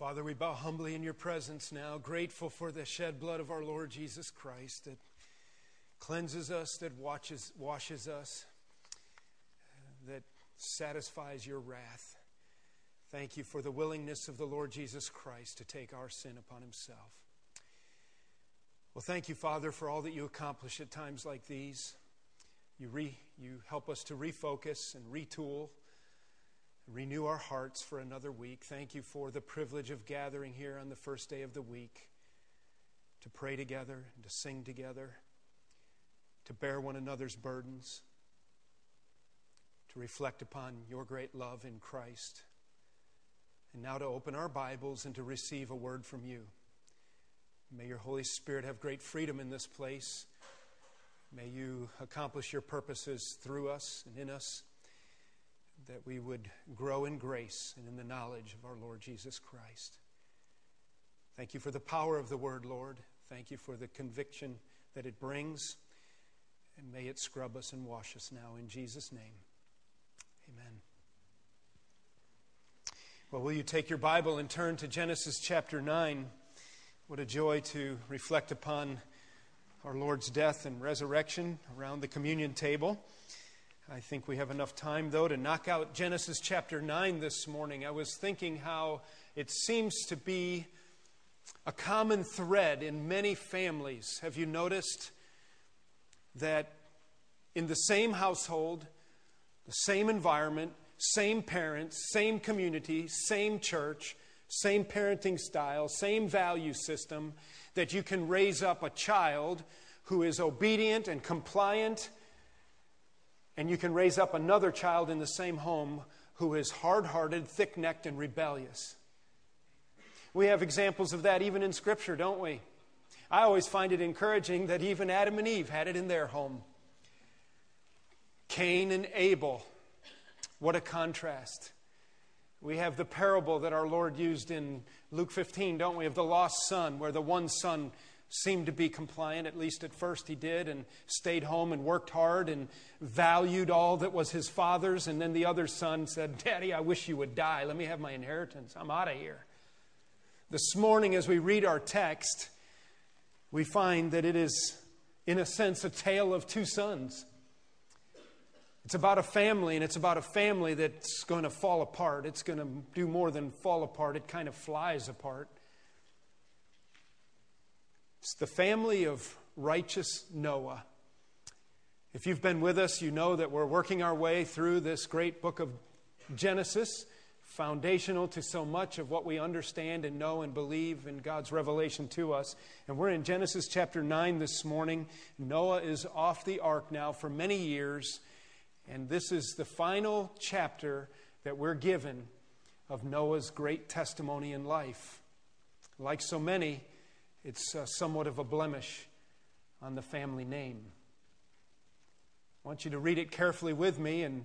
Father, we bow humbly in your presence now, grateful for the shed blood of our Lord Jesus Christ that cleanses us, that watches, washes us, that satisfies your wrath. Thank you for the willingness of the Lord Jesus Christ to take our sin upon himself. Well, thank you, Father, for all that you accomplish at times like these. You, re, you help us to refocus and retool renew our hearts for another week. Thank you for the privilege of gathering here on the first day of the week to pray together and to sing together, to bear one another's burdens, to reflect upon your great love in Christ, and now to open our Bibles and to receive a word from you. May your Holy Spirit have great freedom in this place. May you accomplish your purposes through us and in us that we would grow in grace and in the knowledge of our Lord Jesus Christ. Thank you for the power of the word, Lord. Thank you for the conviction that it brings. And may it scrub us and wash us now in Jesus' name. Amen. Well, will you take your Bible and turn to Genesis chapter 9? What a joy to reflect upon our Lord's death and resurrection around the communion table. I think we have enough time, though, to knock out Genesis chapter 9 this morning. I was thinking how it seems to be a common thread in many families. Have you noticed that in the same household, the same environment, same parents, same community, same church, same parenting style, same value system, that you can raise up a child who is obedient and compliant and you can raise up another child in the same home who is hard hearted, thick necked, and rebellious. We have examples of that even in Scripture, don't we? I always find it encouraging that even Adam and Eve had it in their home. Cain and Abel. What a contrast. We have the parable that our Lord used in Luke 15, don't we, of the lost son, where the one son seemed to be compliant, at least at first he did, and stayed home and worked hard and valued all that was his father's. And then the other son said, Daddy, I wish you would die. Let me have my inheritance. I'm out of here. This morning, as we read our text, we find that it is, in a sense, a tale of two sons. It's about a family, and it's about a family that's going to fall apart. It's going to do more than fall apart, it kind of flies apart. It's the family of righteous Noah. If you've been with us, you know that we're working our way through this great book of Genesis, foundational to so much of what we understand and know and believe in God's revelation to us. And we're in Genesis chapter 9 this morning. Noah is off the ark now for many years, and this is the final chapter that we're given of Noah's great testimony in life. Like so many, it's uh, somewhat of a blemish on the family name. I want you to read it carefully with me, and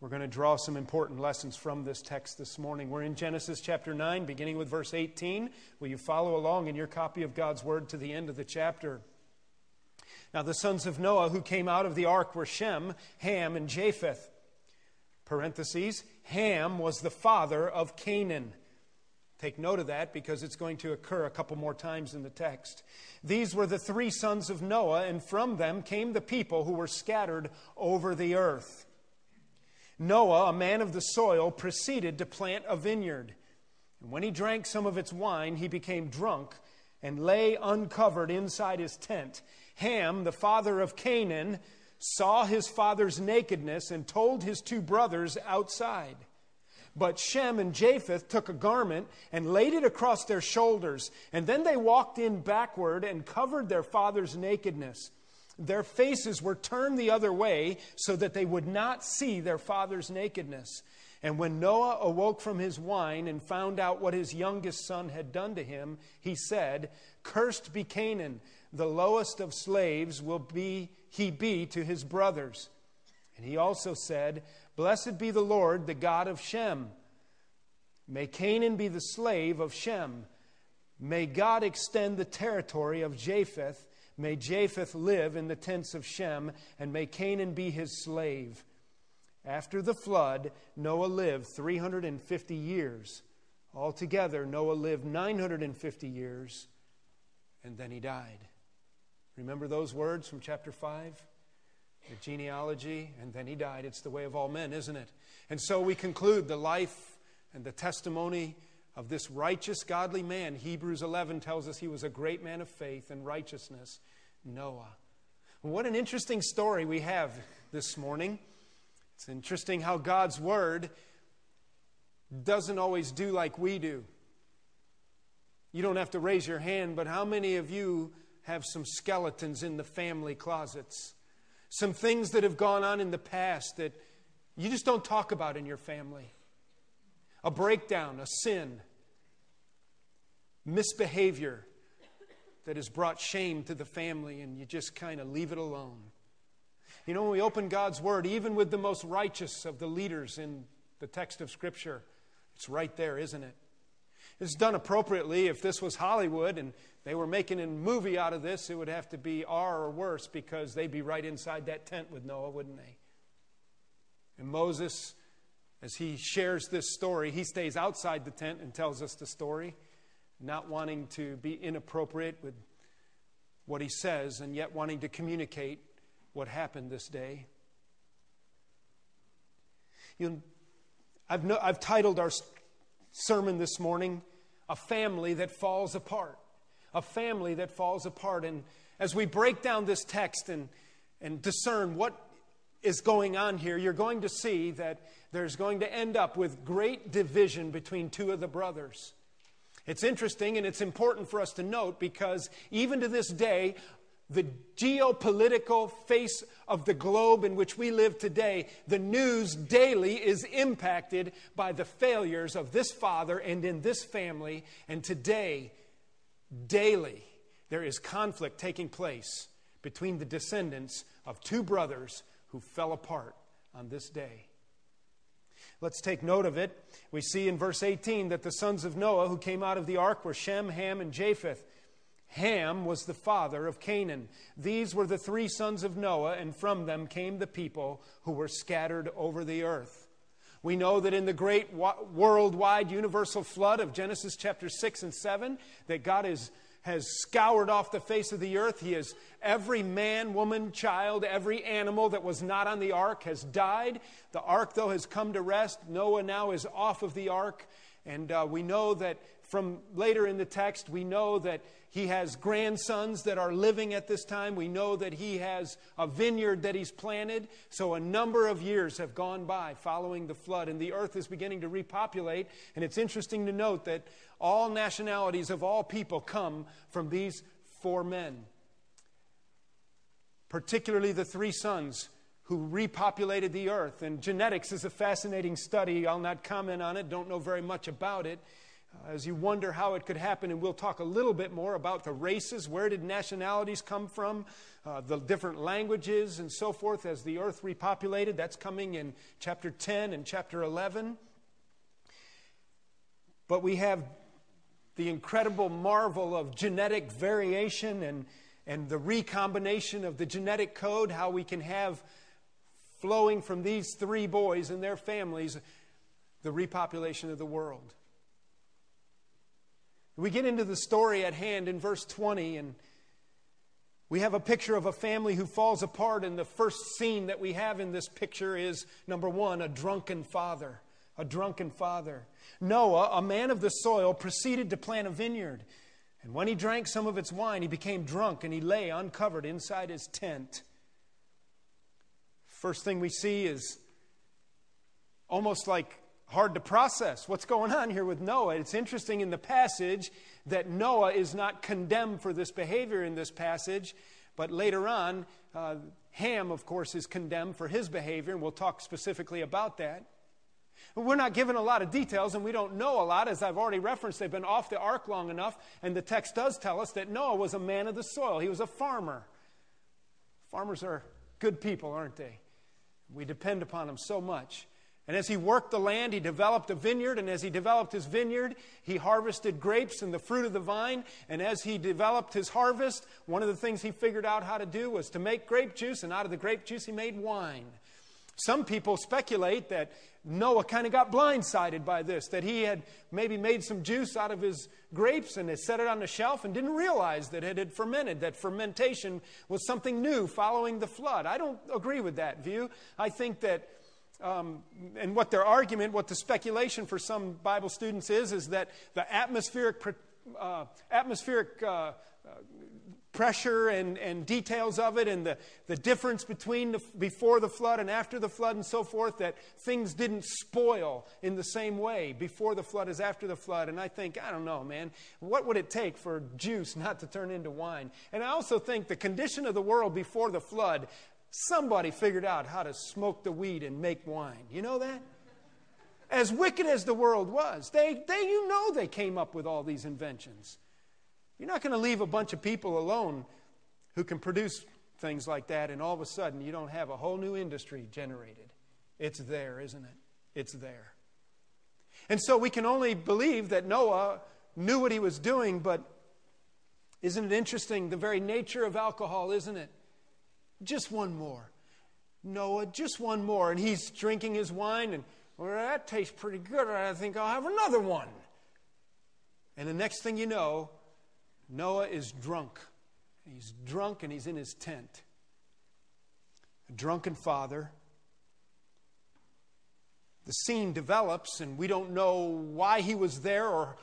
we're going to draw some important lessons from this text this morning. We're in Genesis chapter 9, beginning with verse 18. Will you follow along in your copy of God's Word to the end of the chapter? Now, the sons of Noah who came out of the ark were Shem, Ham, and Japheth. Parentheses, Ham was the father of Canaan. Take note of that because it's going to occur a couple more times in the text. These were the three sons of Noah, and from them came the people who were scattered over the earth. Noah, a man of the soil, proceeded to plant a vineyard. And when he drank some of its wine, he became drunk and lay uncovered inside his tent. Ham, the father of Canaan, saw his father's nakedness and told his two brothers outside. But Shem and Japheth took a garment and laid it across their shoulders, and then they walked in backward and covered their father's nakedness. Their faces were turned the other way so that they would not see their father's nakedness. And when Noah awoke from his wine and found out what his youngest son had done to him, he said, Cursed be Canaan, the lowest of slaves will be he be to his brothers. And he also said, Blessed be the Lord, the God of Shem. May Canaan be the slave of Shem. May God extend the territory of Japheth. May Japheth live in the tents of Shem, and may Canaan be his slave. After the flood, Noah lived 350 years Altogether, Noah lived 950 years and then he died. Remember those words from chapter 5? The genealogy, and then he died. It's the way of all men, isn't it? And so we conclude the life and the testimony of this righteous, godly man. Hebrews 11 tells us he was a great man of faith and righteousness, Noah. What an interesting story we have this morning. It's interesting how God's word doesn't always do like we do. You don't have to raise your hand, but how many of you have some skeletons in the family closets? Some things that have gone on in the past that you just don't talk about in your family. A breakdown, a sin, misbehavior that has brought shame to the family, and you just kind of leave it alone. You know, when we open God's Word, even with the most righteous of the leaders in the text of Scripture, it's right there, isn't it? It's done appropriately. If this was Hollywood and they were making a movie out of this, it would have to be R or worse because they'd be right inside that tent with Noah, wouldn't they? And Moses, as he shares this story, he stays outside the tent and tells us the story, not wanting to be inappropriate with what he says and yet wanting to communicate what happened this day. You I've, no, I've titled our sermon this morning, A Family That Falls Apart. A Family That Falls Apart. And as we break down this text and, and discern what is going on here, you're going to see that there's going to end up with great division between two of the brothers. It's interesting and it's important for us to note because even to this day, the geopolitical face of the globe in which we live today, the news daily is impacted by the failures of this father and in this family. And today, daily, there is conflict taking place between the descendants of two brothers who fell apart on this day. Let's take note of it. We see in verse 18 that the sons of Noah who came out of the ark were Shem, Ham, and Japheth. Ham was the father of Canaan. These were the three sons of Noah, and from them came the people who were scattered over the earth. We know that in the great worldwide universal flood of Genesis chapter 6 and 7, that God is, has scoured off the face of the earth. He has every man, woman, child, every animal that was not on the ark has died. The ark, though, has come to rest. Noah now is off of the ark. And uh, we know that from later in the text, we know that he has grandsons that are living at this time. We know that he has a vineyard that he's planted. So a number of years have gone by following the flood, and the earth is beginning to repopulate. And it's interesting to note that all nationalities of all people come from these four men, particularly the three sons who repopulated the earth. And genetics is a fascinating study. I'll not comment on it, don't know very much about it. Uh, as you wonder how it could happen, and we'll talk a little bit more about the races, where did nationalities come from, uh, the different languages, and so forth as the earth repopulated. That's coming in chapter 10 and chapter 11. But we have the incredible marvel of genetic variation and, and the recombination of the genetic code, how we can have flowing from these three boys and their families the repopulation of the world. We get into the story at hand in verse 20, and we have a picture of a family who falls apart. And the first scene that we have in this picture is number one, a drunken father. A drunken father. Noah, a man of the soil, proceeded to plant a vineyard. And when he drank some of its wine, he became drunk and he lay uncovered inside his tent. First thing we see is almost like hard to process what's going on here with Noah. It's interesting in the passage that Noah is not condemned for this behavior in this passage, but later on, uh, Ham, of course, is condemned for his behavior, and we'll talk specifically about that. We're not given a lot of details, and we don't know a lot. As I've already referenced, they've been off the ark long enough, and the text does tell us that Noah was a man of the soil. He was a farmer. Farmers are good people, aren't they? We depend upon them so much. And as he worked the land, he developed a vineyard. And as he developed his vineyard, he harvested grapes and the fruit of the vine. And as he developed his harvest, one of the things he figured out how to do was to make grape juice. And out of the grape juice, he made wine. Some people speculate that Noah kind of got blindsided by this, that he had maybe made some juice out of his grapes and had set it on the shelf and didn't realize that it had fermented, that fermentation was something new following the flood. I don't agree with that view. I think that, um, and what their argument, what the speculation for some Bible students is, is that the atmospheric, uh, atmospheric uh, pressure and, and details of it and the, the difference between the, before the flood and after the flood and so forth, that things didn't spoil in the same way before the flood as after the flood. And I think, I don't know, man, what would it take for juice not to turn into wine? And I also think the condition of the world before the flood, somebody figured out how to smoke the weed and make wine. You know that? As wicked as the world was, they, they, you know they came up with all these inventions. You're not going to leave a bunch of people alone who can produce things like that, and all of a sudden you don't have a whole new industry generated. It's there, isn't it? It's there. And so we can only believe that Noah knew what he was doing, but isn't it interesting? The very nature of alcohol, isn't it? Just one more. Noah, just one more. And he's drinking his wine, and well, that tastes pretty good. I think I'll have another one. And the next thing you know, Noah is drunk. He's drunk and he's in his tent. A drunken father. The scene develops, and we don't know why he was there or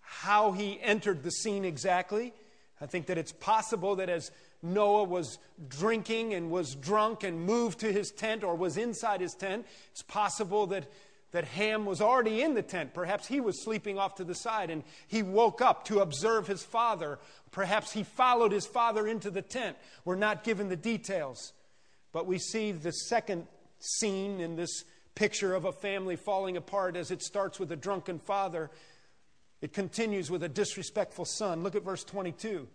how he entered the scene exactly. I think that it's possible that as Noah was drinking and was drunk and moved to his tent or was inside his tent, it's possible that that Ham was already in the tent. Perhaps he was sleeping off to the side and he woke up to observe his father. Perhaps he followed his father into the tent. We're not given the details. But we see the second scene in this picture of a family falling apart as it starts with a drunken father. It continues with a disrespectful son. Look at verse 22.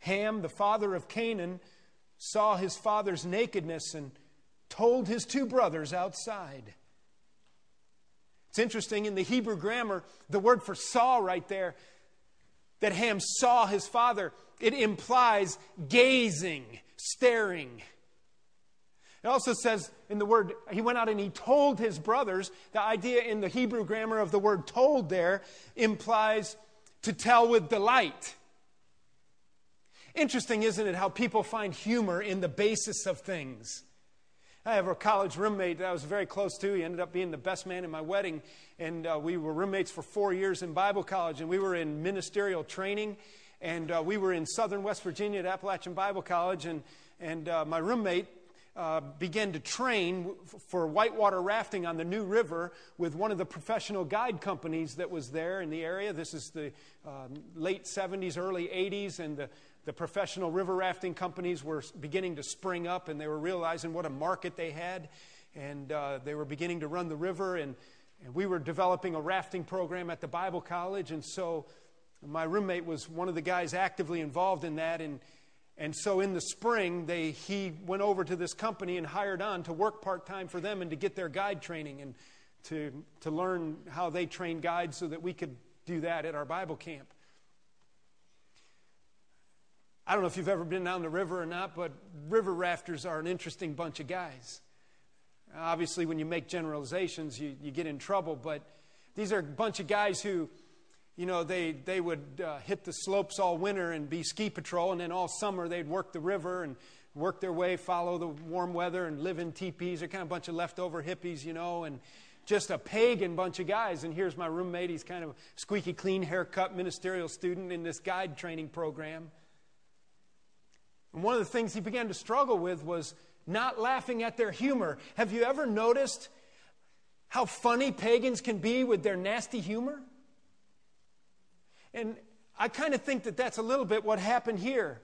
Ham, the father of Canaan, saw his father's nakedness and told his two brothers outside. It's interesting in the Hebrew grammar, the word for saw right there, that Ham saw his father, it implies gazing, staring. It also says in the word, he went out and he told his brothers. The idea in the Hebrew grammar of the word told there implies to tell with delight. Interesting, isn't it, how people find humor in the basis of things? I have a college roommate that I was very close to. He ended up being the best man in my wedding. And uh, we were roommates for four years in Bible college, and we were in ministerial training. And uh, we were in southern West Virginia at Appalachian Bible College. And, and uh, my roommate uh, began to train for whitewater rafting on the New River with one of the professional guide companies that was there in the area. This is the uh, late 70s, early 80s, and the the professional river rafting companies were beginning to spring up and they were realizing what a market they had. And uh, they were beginning to run the river. And, and we were developing a rafting program at the Bible College. And so my roommate was one of the guys actively involved in that. And, and so in the spring, they, he went over to this company and hired on to work part time for them and to get their guide training and to, to learn how they train guides so that we could do that at our Bible camp. I don't know if you've ever been down the river or not, but river rafters are an interesting bunch of guys. Obviously, when you make generalizations, you, you get in trouble, but these are a bunch of guys who, you know, they, they would uh, hit the slopes all winter and be ski patrol, and then all summer they'd work the river and work their way, follow the warm weather, and live in teepees. They're kind of a bunch of leftover hippies, you know, and just a pagan bunch of guys. And here's my roommate. He's kind of squeaky clean haircut ministerial student in this guide training program. And one of the things he began to struggle with was not laughing at their humor. Have you ever noticed how funny pagans can be with their nasty humor? And I kind of think that that's a little bit what happened here.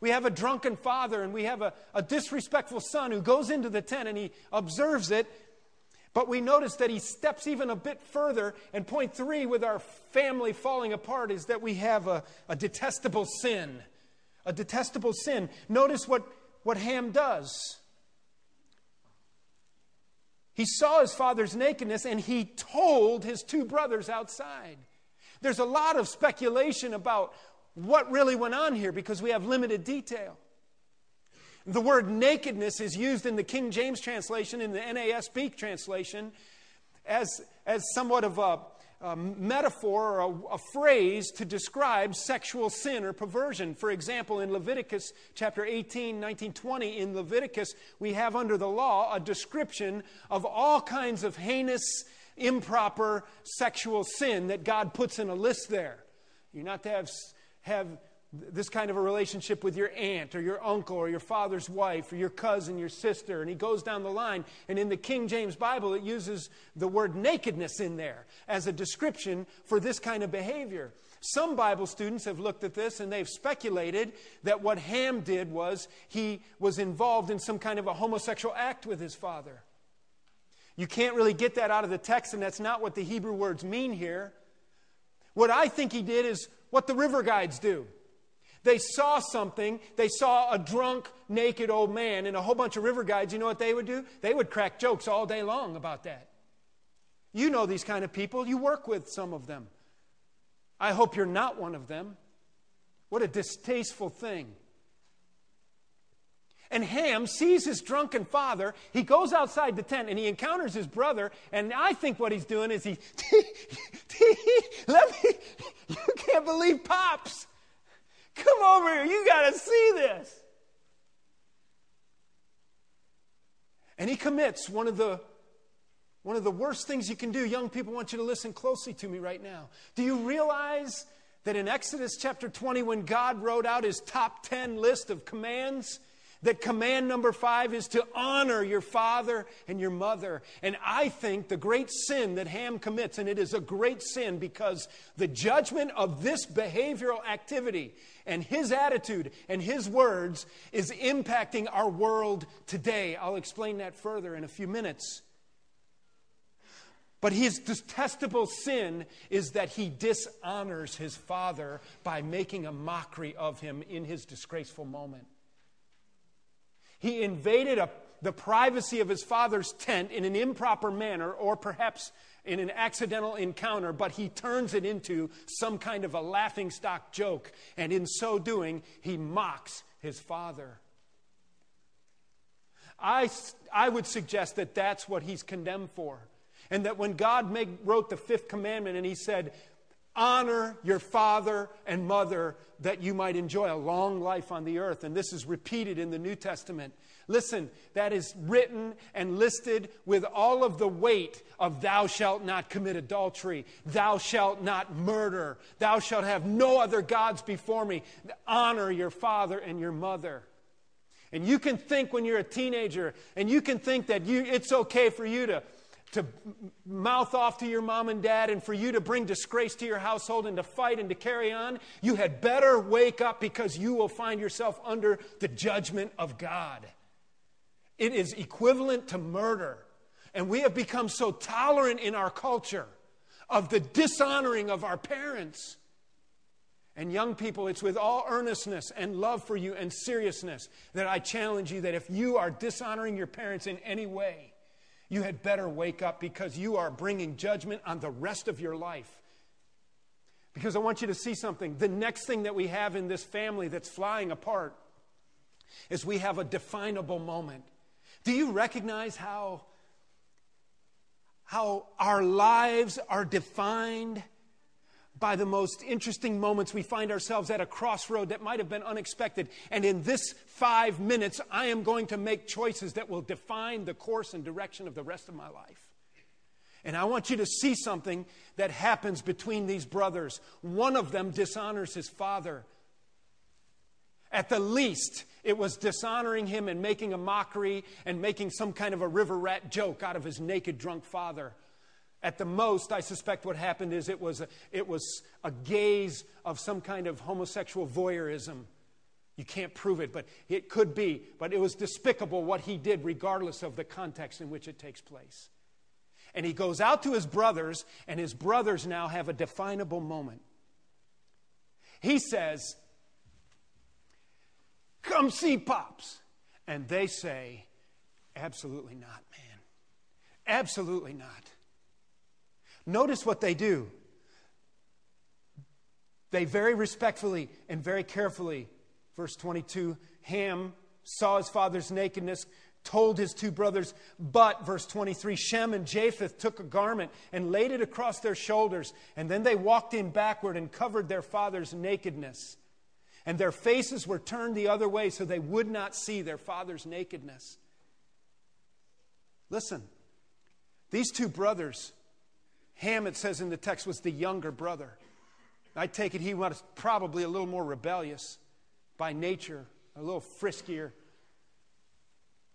We have a drunken father and we have a, a disrespectful son who goes into the tent and he observes it. But we notice that he steps even a bit further. And point three, with our family falling apart, is that we have a, a detestable sin a detestable sin. Notice what, what Ham does. He saw his father's nakedness and he told his two brothers outside. There's a lot of speculation about what really went on here because we have limited detail. The word nakedness is used in the King James translation, in the NASB translation, as, as somewhat of a, a metaphor or a, a, phrase to describe sexual sin or perversion. For example, in Leviticus chapter 18, 19, 20, in Leviticus, we have under the law a description of all kinds of heinous, improper sexual sin that God puts in a list there. You're not to have, have this kind of a relationship with your aunt or your uncle or your father's wife or your cousin, your sister, and he goes down the line. And in the King James Bible, it uses the word nakedness in there as a description for this kind of behavior. Some Bible students have looked at this and they've speculated that what Ham did was he was involved in some kind of a homosexual act with his father. You can't really get that out of the text, and that's not what the Hebrew words mean here. What I think he did is what the river guides do. They saw something. They saw a drunk, naked old man and a whole bunch of river guides. You know what they would do? They would crack jokes all day long about that. You know these kind of people. You work with some of them. I hope you're not one of them. What a distasteful thing. And Ham sees his drunken father. He goes outside the tent and he encounters his brother. And I think what he's doing is he, let me, you can't believe Pops. Come over here. You got to see this. And he commits one of the one of the worst things you can do. Young people want you to listen closely to me right now. Do you realize that in Exodus chapter 20 when God wrote out his top 10 list of commands, that command number five is to honor your father and your mother. And I think the great sin that Ham commits, and it is a great sin because the judgment of this behavioral activity and his attitude and his words is impacting our world today. I'll explain that further in a few minutes. But his detestable sin is that he dishonors his father by making a mockery of him in his disgraceful moment. He invaded a, the privacy of his father's tent in an improper manner, or perhaps in an accidental encounter, but he turns it into some kind of a laughing stock joke. And in so doing, he mocks his father. I, I would suggest that that's what he's condemned for. And that when God made, wrote the fifth commandment and he said, Honor your father and mother that you might enjoy a long life on the earth. And this is repeated in the New Testament. Listen, that is written and listed with all of the weight of thou shalt not commit adultery, thou shalt not murder, thou shalt have no other gods before me. Honor your father and your mother. And you can think when you're a teenager, and you can think that you, it's okay for you to to mouth off to your mom and dad and for you to bring disgrace to your household and to fight and to carry on, you had better wake up because you will find yourself under the judgment of God. It is equivalent to murder. And we have become so tolerant in our culture of the dishonoring of our parents. And young people, it's with all earnestness and love for you and seriousness that I challenge you that if you are dishonoring your parents in any way, you had better wake up because you are bringing judgment on the rest of your life. Because I want you to see something. The next thing that we have in this family that's flying apart is we have a definable moment. Do you recognize how, how our lives are defined by the most interesting moments, we find ourselves at a crossroad that might have been unexpected. And in this five minutes, I am going to make choices that will define the course and direction of the rest of my life. And I want you to see something that happens between these brothers. One of them dishonors his father. At the least, it was dishonoring him and making a mockery and making some kind of a river rat joke out of his naked, drunk father. At the most, I suspect what happened is it was a, it was a gaze of some kind of homosexual voyeurism. You can't prove it, but it could be. But it was despicable what he did, regardless of the context in which it takes place. And he goes out to his brothers, and his brothers now have a definable moment. He says, Come see Pops. And they say, Absolutely not, man. Absolutely not. Notice what they do. They very respectfully and very carefully, verse 22, Ham saw his father's nakedness, told his two brothers, but, verse 23, Shem and Japheth took a garment and laid it across their shoulders, and then they walked in backward and covered their father's nakedness. And their faces were turned the other way so they would not see their father's nakedness. Listen, these two brothers, Ham, it says in the text, was the younger brother. I take it he was probably a little more rebellious by nature, a little friskier.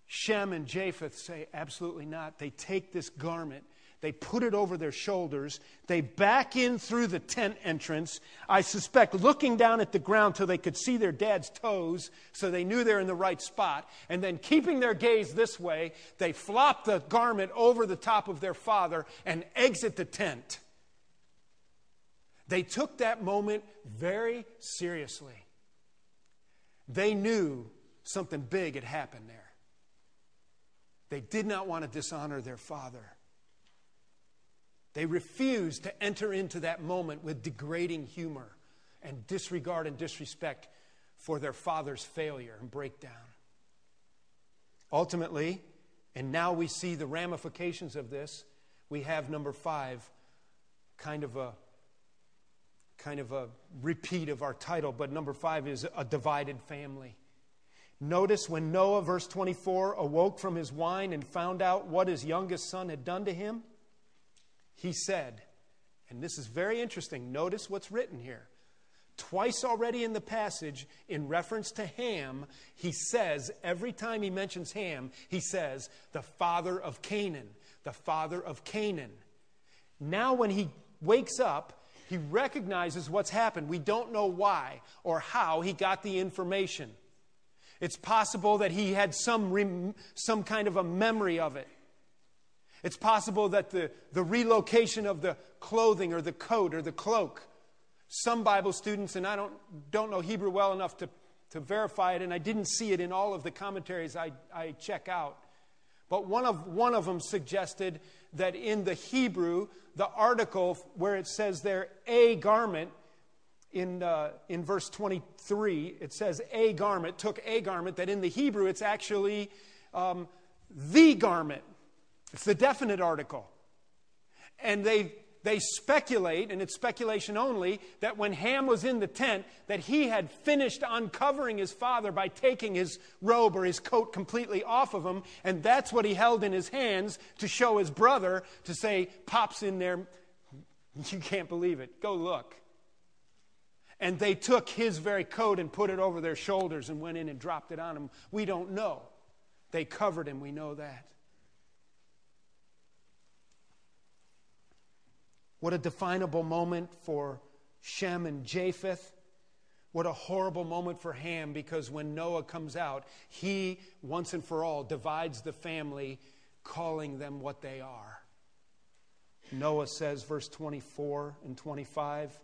Shem and Japheth say, absolutely not. They take this garment they put it over their shoulders. They back in through the tent entrance, I suspect looking down at the ground till they could see their dad's toes so they knew they're in the right spot. And then keeping their gaze this way, they flop the garment over the top of their father and exit the tent. They took that moment very seriously. They knew something big had happened there. They did not want to dishonor their father. They refuse to enter into that moment with degrading humor and disregard and disrespect for their father's failure and breakdown. Ultimately, and now we see the ramifications of this, we have number five, kind of a kind of a repeat of our title, but number five is a divided family. Notice when Noah, verse 24, awoke from his wine and found out what his youngest son had done to him, he said, and this is very interesting, notice what's written here. Twice already in the passage, in reference to Ham, he says, every time he mentions Ham, he says, the father of Canaan, the father of Canaan. Now, when he wakes up, he recognizes what's happened. We don't know why or how he got the information. It's possible that he had some, some kind of a memory of it. It's possible that the, the relocation of the clothing or the coat or the cloak, some Bible students, and I don't, don't know Hebrew well enough to, to verify it, and I didn't see it in all of the commentaries I, I check out. But one of, one of them suggested that in the Hebrew, the article where it says there, a garment, in, uh, in verse 23, it says a garment, took a garment, that in the Hebrew it's actually um, the garment. It's the definite article. And they, they speculate, and it's speculation only, that when Ham was in the tent, that he had finished uncovering his father by taking his robe or his coat completely off of him, and that's what he held in his hands to show his brother, to say, Pop's in there. You can't believe it. Go look. And they took his very coat and put it over their shoulders and went in and dropped it on him. We don't know. They covered him, we know that. What a definable moment for Shem and Japheth. What a horrible moment for Ham because when Noah comes out, he once and for all divides the family, calling them what they are. Noah says, verse 24 and 25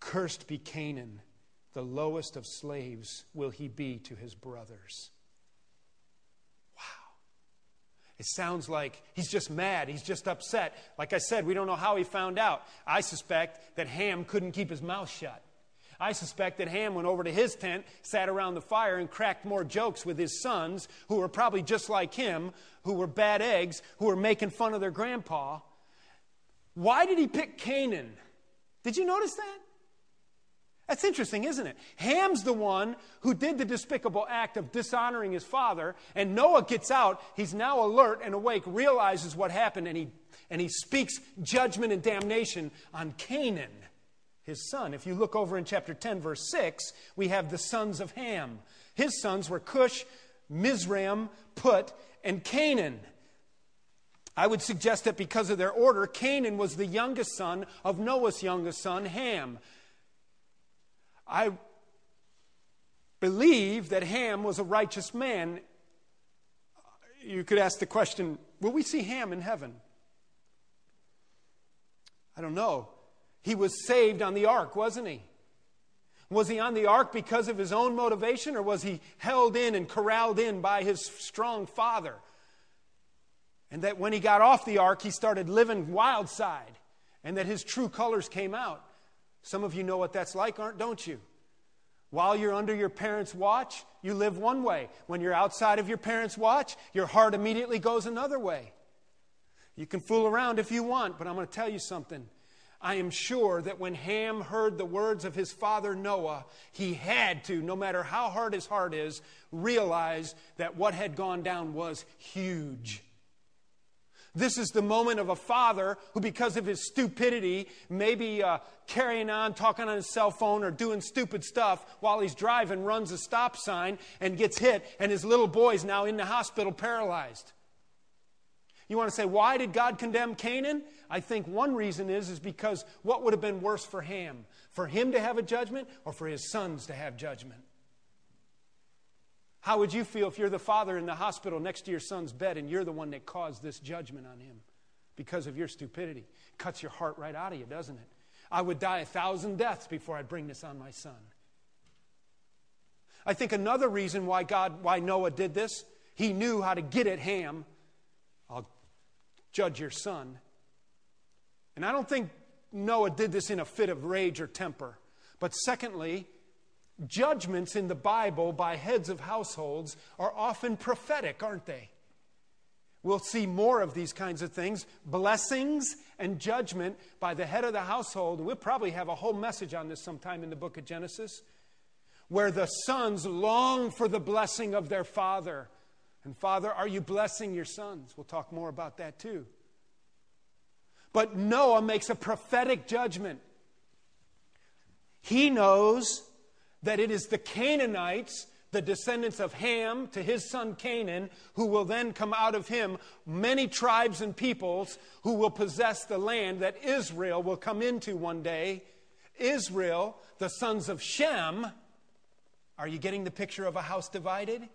Cursed be Canaan, the lowest of slaves will he be to his brothers. It sounds like he's just mad. He's just upset. Like I said, we don't know how he found out. I suspect that Ham couldn't keep his mouth shut. I suspect that Ham went over to his tent, sat around the fire, and cracked more jokes with his sons, who were probably just like him, who were bad eggs, who were making fun of their grandpa. Why did he pick Canaan? Did you notice that? That's interesting, isn't it? Ham's the one who did the despicable act of dishonoring his father, and Noah gets out. He's now alert and awake, realizes what happened, and he, and he speaks judgment and damnation on Canaan, his son. If you look over in chapter 10, verse 6, we have the sons of Ham. His sons were Cush, Mizraim, Put, and Canaan. I would suggest that because of their order, Canaan was the youngest son of Noah's youngest son, Ham. I believe that Ham was a righteous man. You could ask the question will we see Ham in heaven? I don't know. He was saved on the ark, wasn't he? Was he on the ark because of his own motivation, or was he held in and corralled in by his strong father? And that when he got off the ark, he started living wild side, and that his true colors came out. Some of you know what that's like, aren't, don't you? While you're under your parents' watch, you live one way. When you're outside of your parents' watch, your heart immediately goes another way. You can fool around if you want, but I'm going to tell you something. I am sure that when Ham heard the words of his father Noah, he had to, no matter how hard his heart is, realize that what had gone down was huge. This is the moment of a father who, because of his stupidity, maybe uh, carrying on, talking on his cell phone, or doing stupid stuff while he's driving, runs a stop sign and gets hit, and his little boy's now in the hospital paralyzed. You want to say, why did God condemn Canaan? I think one reason is, is because what would have been worse for Ham? For him to have a judgment or for his sons to have judgment? How would you feel if you're the father in the hospital next to your son's bed and you're the one that caused this judgment on him because of your stupidity? It cuts your heart right out of you, doesn't it? I would die a thousand deaths before I'd bring this on my son. I think another reason why God, why Noah did this, he knew how to get at Ham. I'll judge your son. And I don't think Noah did this in a fit of rage or temper. But secondly, judgments in the Bible by heads of households are often prophetic, aren't they? We'll see more of these kinds of things blessings and judgment by the head of the household. We'll probably have a whole message on this sometime in the book of Genesis, where the sons long for the blessing of their father. And, Father, are you blessing your sons? We'll talk more about that too. But Noah makes a prophetic judgment. He knows that it is the Canaanites, the descendants of Ham to his son Canaan, who will then come out of him many tribes and peoples who will possess the land that Israel will come into one day. Israel, the sons of Shem. Are you getting the picture of a house divided?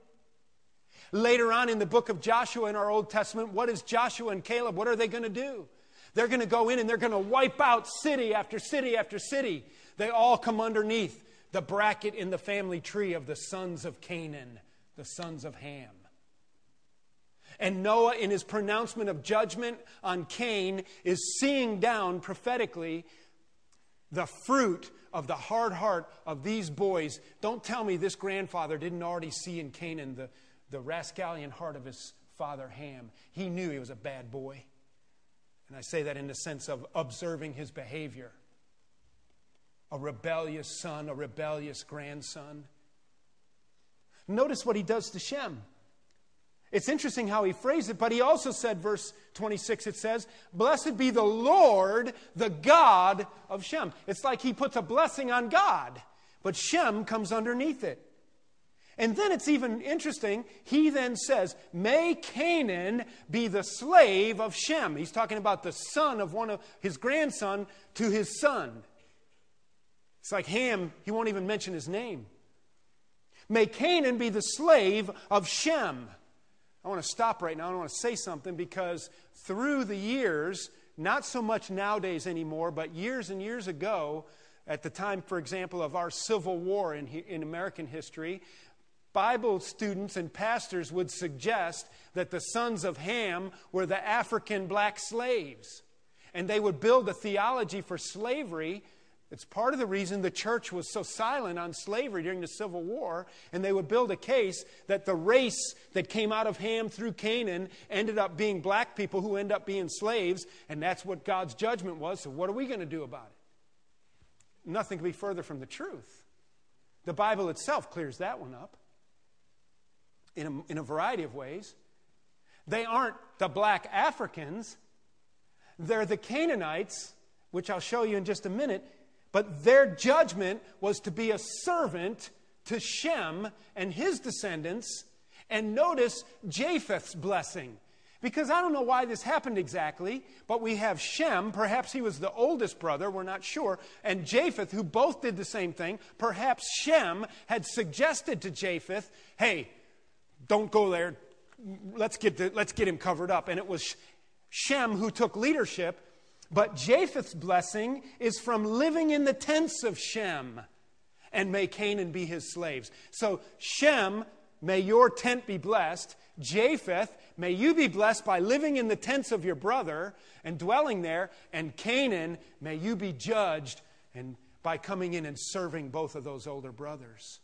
Later on in the book of Joshua in our Old Testament, what is Joshua and Caleb? What are they going to do? They're going to go in and they're going to wipe out city after city after city. They all come underneath the bracket in the family tree of the sons of Canaan, the sons of Ham. And Noah, in his pronouncement of judgment on Cain, is seeing down prophetically the fruit of the hard heart of these boys. Don't tell me this grandfather didn't already see in Canaan the, the rascallion heart of his father Ham. He knew he was a bad boy. And I say that in the sense of observing his behavior a rebellious son, a rebellious grandson. Notice what he does to Shem. It's interesting how he phrased it, but he also said, verse 26, it says, Blessed be the Lord, the God of Shem. It's like he puts a blessing on God, but Shem comes underneath it. And then it's even interesting. He then says, May Canaan be the slave of Shem. He's talking about the son of one of his grandson to his son. It's like Ham, he won't even mention his name. May Canaan be the slave of Shem. I want to stop right now. I want to say something because through the years, not so much nowadays anymore, but years and years ago, at the time, for example, of our Civil War in, in American history, Bible students and pastors would suggest that the sons of Ham were the African black slaves. And they would build a theology for slavery it's part of the reason the church was so silent on slavery during the Civil War, and they would build a case that the race that came out of Ham through Canaan ended up being black people who end up being slaves, and that's what God's judgment was. So, what are we going to do about it? Nothing can be further from the truth. The Bible itself clears that one up in a, in a variety of ways. They aren't the black Africans, they're the Canaanites, which I'll show you in just a minute but their judgment was to be a servant to Shem and his descendants. And notice Japheth's blessing. Because I don't know why this happened exactly, but we have Shem, perhaps he was the oldest brother, we're not sure, and Japheth, who both did the same thing. Perhaps Shem had suggested to Japheth, hey, don't go there, let's get, the, let's get him covered up. And it was Shem who took leadership but Japheth's blessing is from living in the tents of Shem, and may Canaan be his slaves. So, Shem, may your tent be blessed. Japheth, may you be blessed by living in the tents of your brother and dwelling there. And Canaan, may you be judged and by coming in and serving both of those older brothers.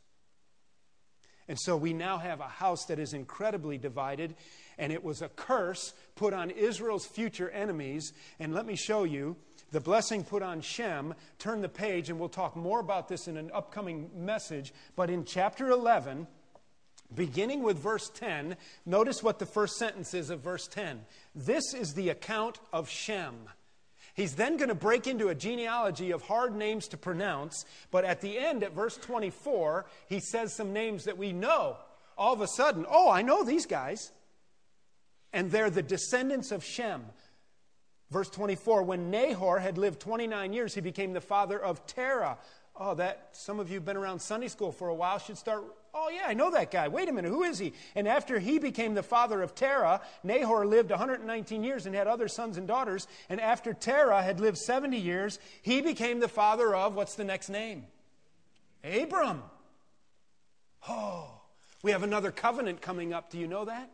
And so we now have a house that is incredibly divided, and it was a curse put on Israel's future enemies. And let me show you the blessing put on Shem. Turn the page, and we'll talk more about this in an upcoming message. But in chapter 11, beginning with verse 10, notice what the first sentence is of verse 10. This is the account of Shem. He's then going to break into a genealogy of hard names to pronounce, but at the end, at verse 24, he says some names that we know. All of a sudden, oh, I know these guys. And they're the descendants of Shem. Verse 24, when Nahor had lived 29 years, he became the father of Terah. Oh, that some of you have been around Sunday school for a while should start Oh, yeah, I know that guy. Wait a minute, who is he? And after he became the father of Terah, Nahor lived 119 years and had other sons and daughters. And after Terah had lived 70 years, he became the father of what's the next name? Abram. Oh, we have another covenant coming up. Do you know that?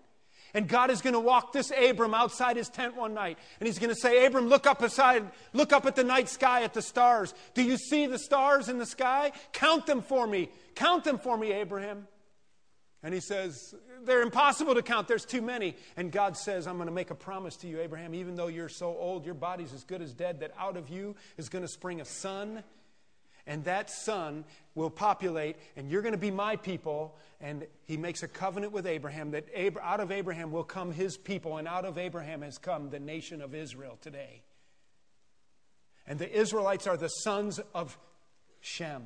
And God is going to walk this Abram outside his tent one night. And he's going to say, Abram, look up aside, look up at the night sky at the stars. Do you see the stars in the sky? Count them for me. Count them for me, Abraham. And he says, They're impossible to count. There's too many. And God says, I'm going to make a promise to you, Abraham. Even though you're so old, your body's as good as dead, that out of you is going to spring a son and that son will populate, and you're going to be my people. And he makes a covenant with Abraham that out of Abraham will come his people, and out of Abraham has come the nation of Israel today. And the Israelites are the sons of Shem.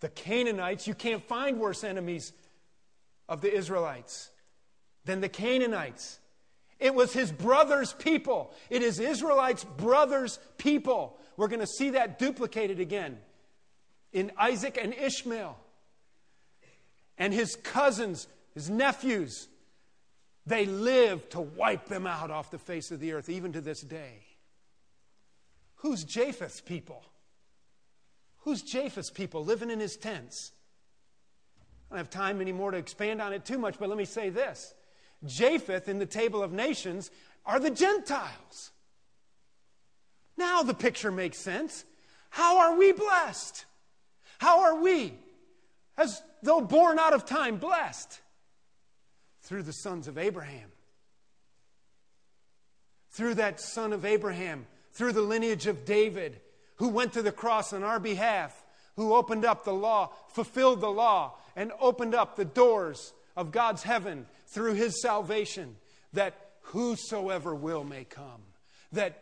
The Canaanites, you can't find worse enemies of the Israelites than the Canaanites. It was his brother's people. It is Israelites' brother's people. We're going to see that duplicated again in Isaac and Ishmael. And his cousins, his nephews, they live to wipe them out off the face of the earth, even to this day. Who's Japheth's people? Who's Japheth's people living in his tents? I don't have time anymore to expand on it too much, but let me say this Japheth in the table of nations are the Gentiles. Now the picture makes sense. How are we blessed? How are we, as though born out of time, blessed? Through the sons of Abraham. Through that son of Abraham, through the lineage of David, who went to the cross on our behalf, who opened up the law, fulfilled the law, and opened up the doors of God's heaven through his salvation, that whosoever will may come. That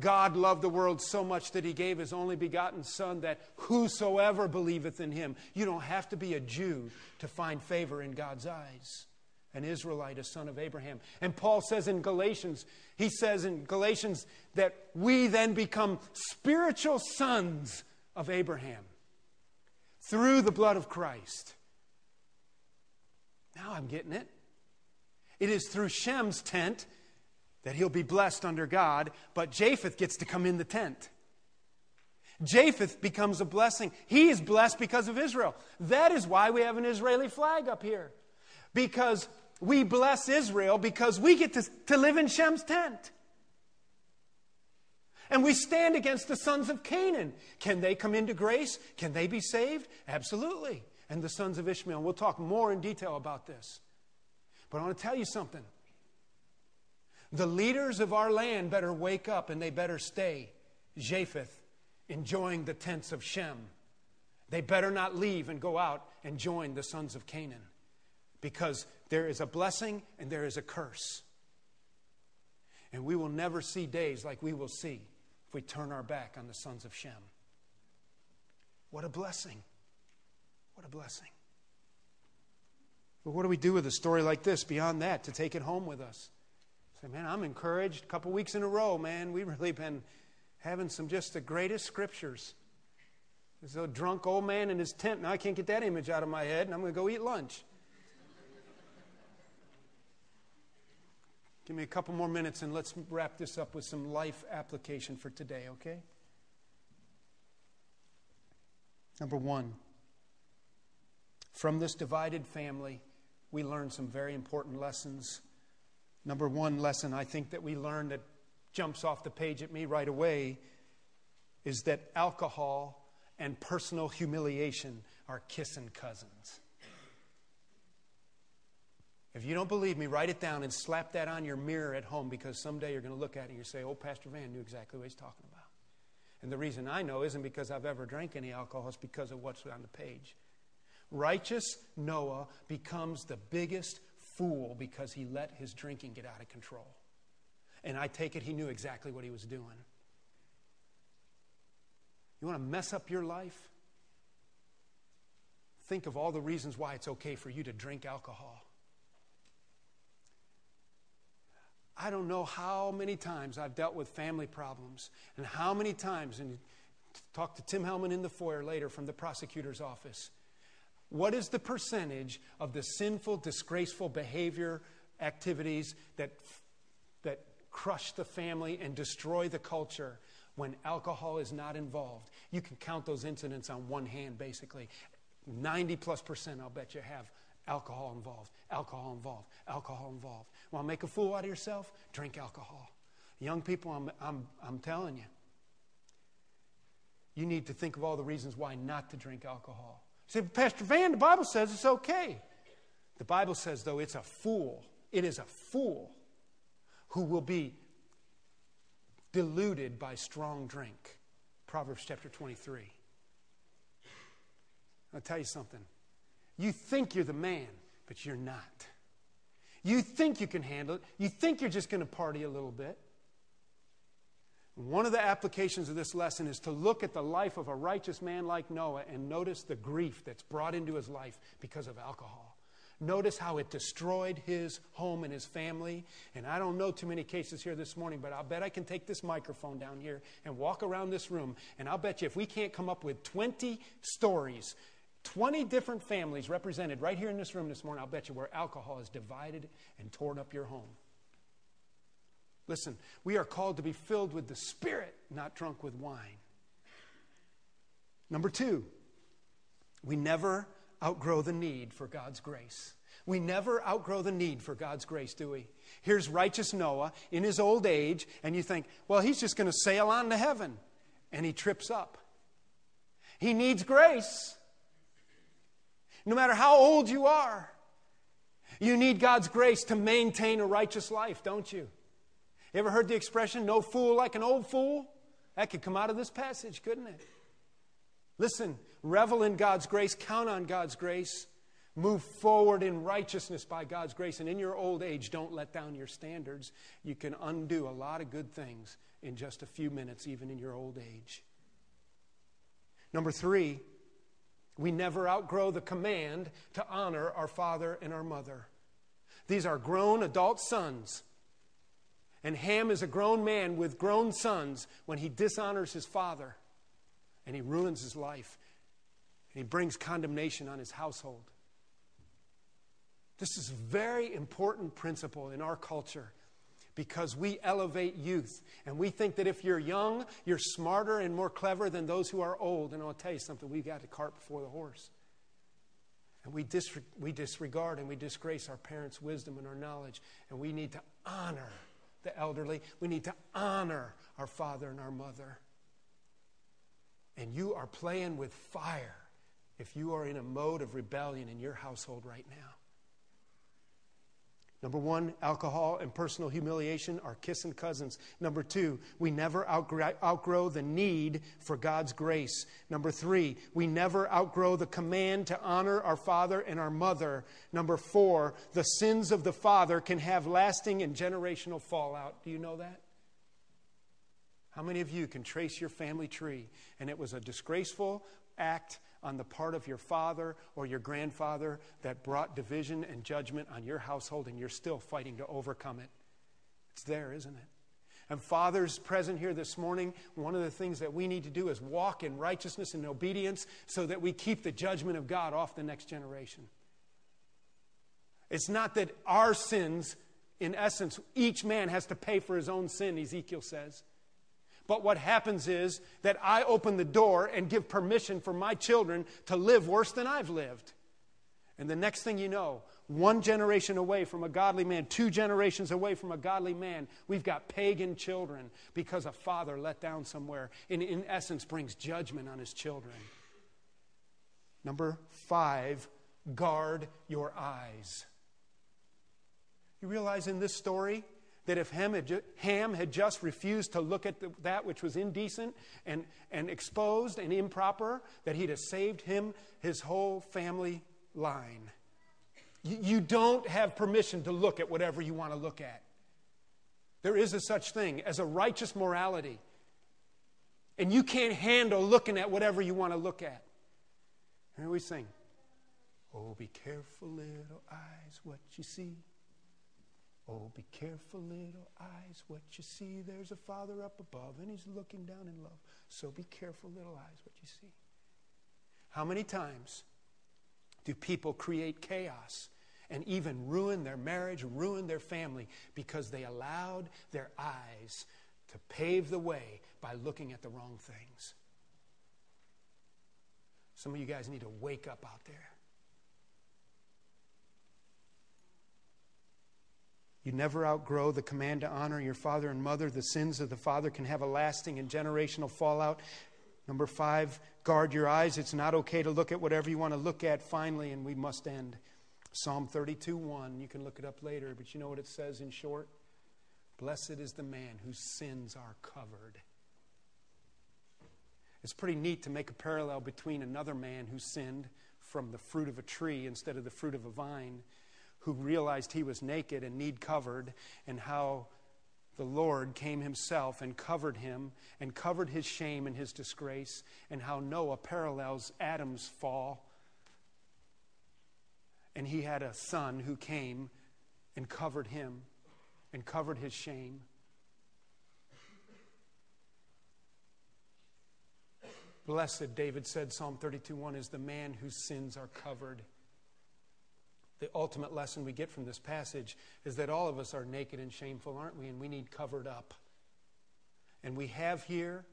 God loved the world so much that he gave his only begotten Son, that whosoever believeth in him, you don't have to be a Jew to find favor in God's eyes. An Israelite, a son of Abraham. And Paul says in Galatians, he says in Galatians that we then become spiritual sons of Abraham through the blood of Christ. Now I'm getting it. It is through Shem's tent that he'll be blessed under God, but Japheth gets to come in the tent. Japheth becomes a blessing. He is blessed because of Israel. That is why we have an Israeli flag up here. Because we bless Israel because we get to, to live in Shem's tent. And we stand against the sons of Canaan. Can they come into grace? Can they be saved? Absolutely. And the sons of Ishmael. We'll talk more in detail about this. But I want to tell you something. The leaders of our land better wake up and they better stay Japheth, enjoying the tents of Shem. They better not leave and go out and join the sons of Canaan because there is a blessing and there is a curse. And we will never see days like we will see if we turn our back on the sons of Shem. What a blessing! What a blessing. But what do we do with a story like this beyond that to take it home with us? Say, man, I'm encouraged. A couple weeks in a row, man, we've really been having some just the greatest scriptures. There's a drunk old man in his tent. Now I can't get that image out of my head, and I'm going to go eat lunch. Give me a couple more minutes and let's wrap this up with some life application for today, okay? Number one, from this divided family, we learn some very important lessons. Number one lesson I think that we learned that jumps off the page at me right away is that alcohol and personal humiliation are kissing cousins. If you don't believe me, write it down and slap that on your mirror at home because someday you're going to look at it and you say, Oh, Pastor Van knew exactly what he's talking about. And the reason I know isn't because I've ever drank any alcohol, it's because of what's on the page. Righteous Noah becomes the biggest fool because he let his drinking get out of control. And I take it he knew exactly what he was doing. You want to mess up your life? Think of all the reasons why it's okay for you to drink alcohol. I don't know how many times I've dealt with family problems and how many times, and talk to Tim Hellman in the foyer later from the prosecutor's office. What is the percentage of the sinful, disgraceful behavior activities that, that crush the family and destroy the culture when alcohol is not involved? You can count those incidents on one hand, basically. 90 plus percent, I'll bet you, have alcohol involved, alcohol involved, alcohol involved. Want to make a fool out of yourself? Drink alcohol. Young people, I'm, I'm, I'm telling you, you need to think of all the reasons why not to drink alcohol. You say, Pastor Van, the Bible says it's okay. The Bible says, though, it's a fool. It is a fool who will be deluded by strong drink. Proverbs chapter 23. I'll tell you something. You think you're the man, but you're not. You think you can handle it. You think you're just going to party a little bit. One of the applications of this lesson is to look at the life of a righteous man like Noah and notice the grief that's brought into his life because of alcohol. Notice how it destroyed his home and his family. And I don't know too many cases here this morning, but I'll bet I can take this microphone down here and walk around this room. And I'll bet you if we can't come up with 20 stories 20 different families represented right here in this room this morning, I'll bet you, where alcohol has divided and torn up your home. Listen, we are called to be filled with the Spirit, not drunk with wine. Number two, we never outgrow the need for God's grace. We never outgrow the need for God's grace, do we? Here's righteous Noah in his old age, and you think, well, he's just going to sail on to heaven. And he trips up. He needs grace no matter how old you are. You need God's grace to maintain a righteous life, don't you? You ever heard the expression, no fool like an old fool? That could come out of this passage, couldn't it? Listen, revel in God's grace, count on God's grace, move forward in righteousness by God's grace. And in your old age, don't let down your standards. You can undo a lot of good things in just a few minutes, even in your old age. Number three, we never outgrow the command to honor our father and our mother. These are grown adult sons. And Ham is a grown man with grown sons when he dishonors his father and he ruins his life and he brings condemnation on his household. This is a very important principle in our culture because we elevate youth. And we think that if you're young, you're smarter and more clever than those who are old. And I'll tell you something, we've got the cart before the horse. And we, disre- we disregard and we disgrace our parents' wisdom and our knowledge. And we need to honor the elderly. We need to honor our father and our mother. And you are playing with fire if you are in a mode of rebellion in your household right now. Number one, alcohol and personal humiliation are kissing cousins. Number two, we never outgrow the need for God's grace. Number three, we never outgrow the command to honor our father and our mother. Number four, the sins of the father can have lasting and generational fallout. Do you know that? How many of you can trace your family tree and it was a disgraceful act on the part of your father or your grandfather that brought division and judgment on your household, and you're still fighting to overcome it. It's there, isn't it? And fathers present here this morning, one of the things that we need to do is walk in righteousness and obedience so that we keep the judgment of God off the next generation. It's not that our sins, in essence, each man has to pay for his own sin, Ezekiel says. But what happens is that I open the door and give permission for my children to live worse than I've lived. And the next thing you know, one generation away from a godly man, two generations away from a godly man. We've got pagan children because a father let down somewhere, and in essence brings judgment on his children. Number five, guard your eyes. You realize in this story that if Ham had, just refused to look at that which was indecent and, and exposed and improper, that he'd have saved him, his whole family line. You, you don't have permission to look at whatever you want to look at. There is a such thing as a righteous morality. And you can't handle looking at whatever you want to look at. Here we sing. Oh, be careful, little eyes, what you see. Oh, be careful, little eyes, what you see. There's a Father up above, and He's looking down in love. So be careful, little eyes, what you see. How many times do people create chaos and even ruin their marriage, ruin their family because they allowed their eyes to pave the way by looking at the wrong things? Some of you guys need to wake up out there. You never outgrow the command to honor your father and mother. The sins of the father can have a lasting and generational fallout. Number five, guard your eyes. It's not okay to look at whatever you want to look at finally, and we must end. Psalm 32 1. You can look it up later, but you know what it says in short? Blessed is the man whose sins are covered. It's pretty neat to make a parallel between another man who sinned from the fruit of a tree instead of the fruit of a vine, who realized he was naked and need covered, and how the Lord came himself and covered him and covered his shame and his disgrace, and how Noah parallels Adam's fall. And he had a son who came and covered him and covered his shame. Blessed, David said, Psalm 32 1, is the man whose sins are covered. The ultimate lesson we get from this passage is that all of us are naked and shameful, aren't we? And we need covered up. And we have here,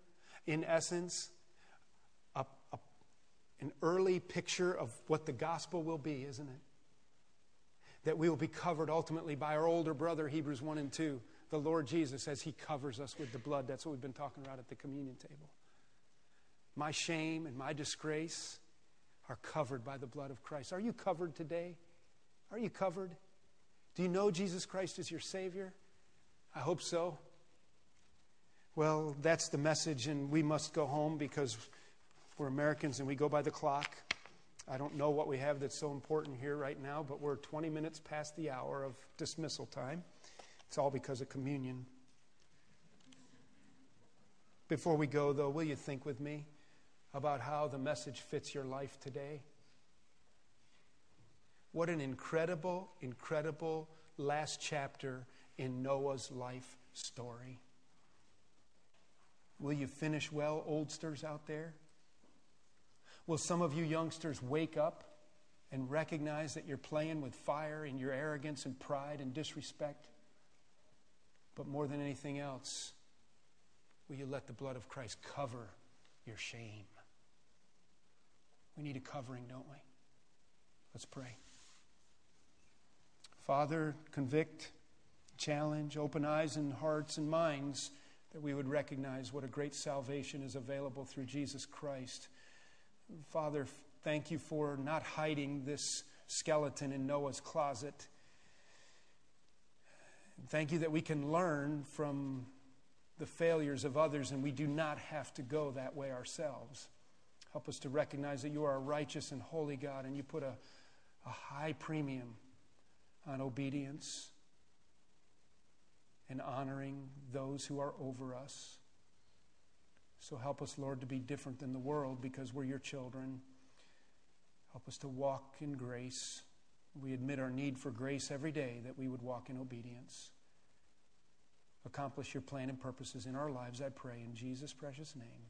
in essence, a, a, an early picture of what the gospel will be, isn't it? That we will be covered ultimately by our older brother, Hebrews 1 and 2, the Lord Jesus, as he covers us with the blood. That's what we've been talking about at the communion table. My shame and my disgrace are covered by the blood of Christ. Are you covered today? Are you covered? Do you know Jesus Christ is your Savior? I hope so. Well, that's the message, and we must go home because we're Americans and we go by the clock. I don't know what we have that's so important here right now, but we're 20 minutes past the hour of dismissal time. It's all because of communion. Before we go, though, will you think with me about how the message fits your life today? What an incredible, incredible last chapter in Noah's life story. Will you finish well, oldsters out there? Will some of you youngsters wake up and recognize that you're playing with fire in your arrogance and pride and disrespect? But more than anything else, will you let the blood of Christ cover your shame? We need a covering, don't we? Let's pray. Father, convict, challenge, open eyes and hearts and minds that we would recognize what a great salvation is available through Jesus Christ. Father, thank you for not hiding this skeleton in Noah's closet. Thank you that we can learn from the failures of others and we do not have to go that way ourselves. Help us to recognize that you are a righteous and holy God and you put a, a high premium on obedience and honoring those who are over us. So help us, Lord, to be different than the world because we're your children. Help us to walk in grace. We admit our need for grace every day that we would walk in obedience. Accomplish your plan and purposes in our lives, I pray, in Jesus' precious name.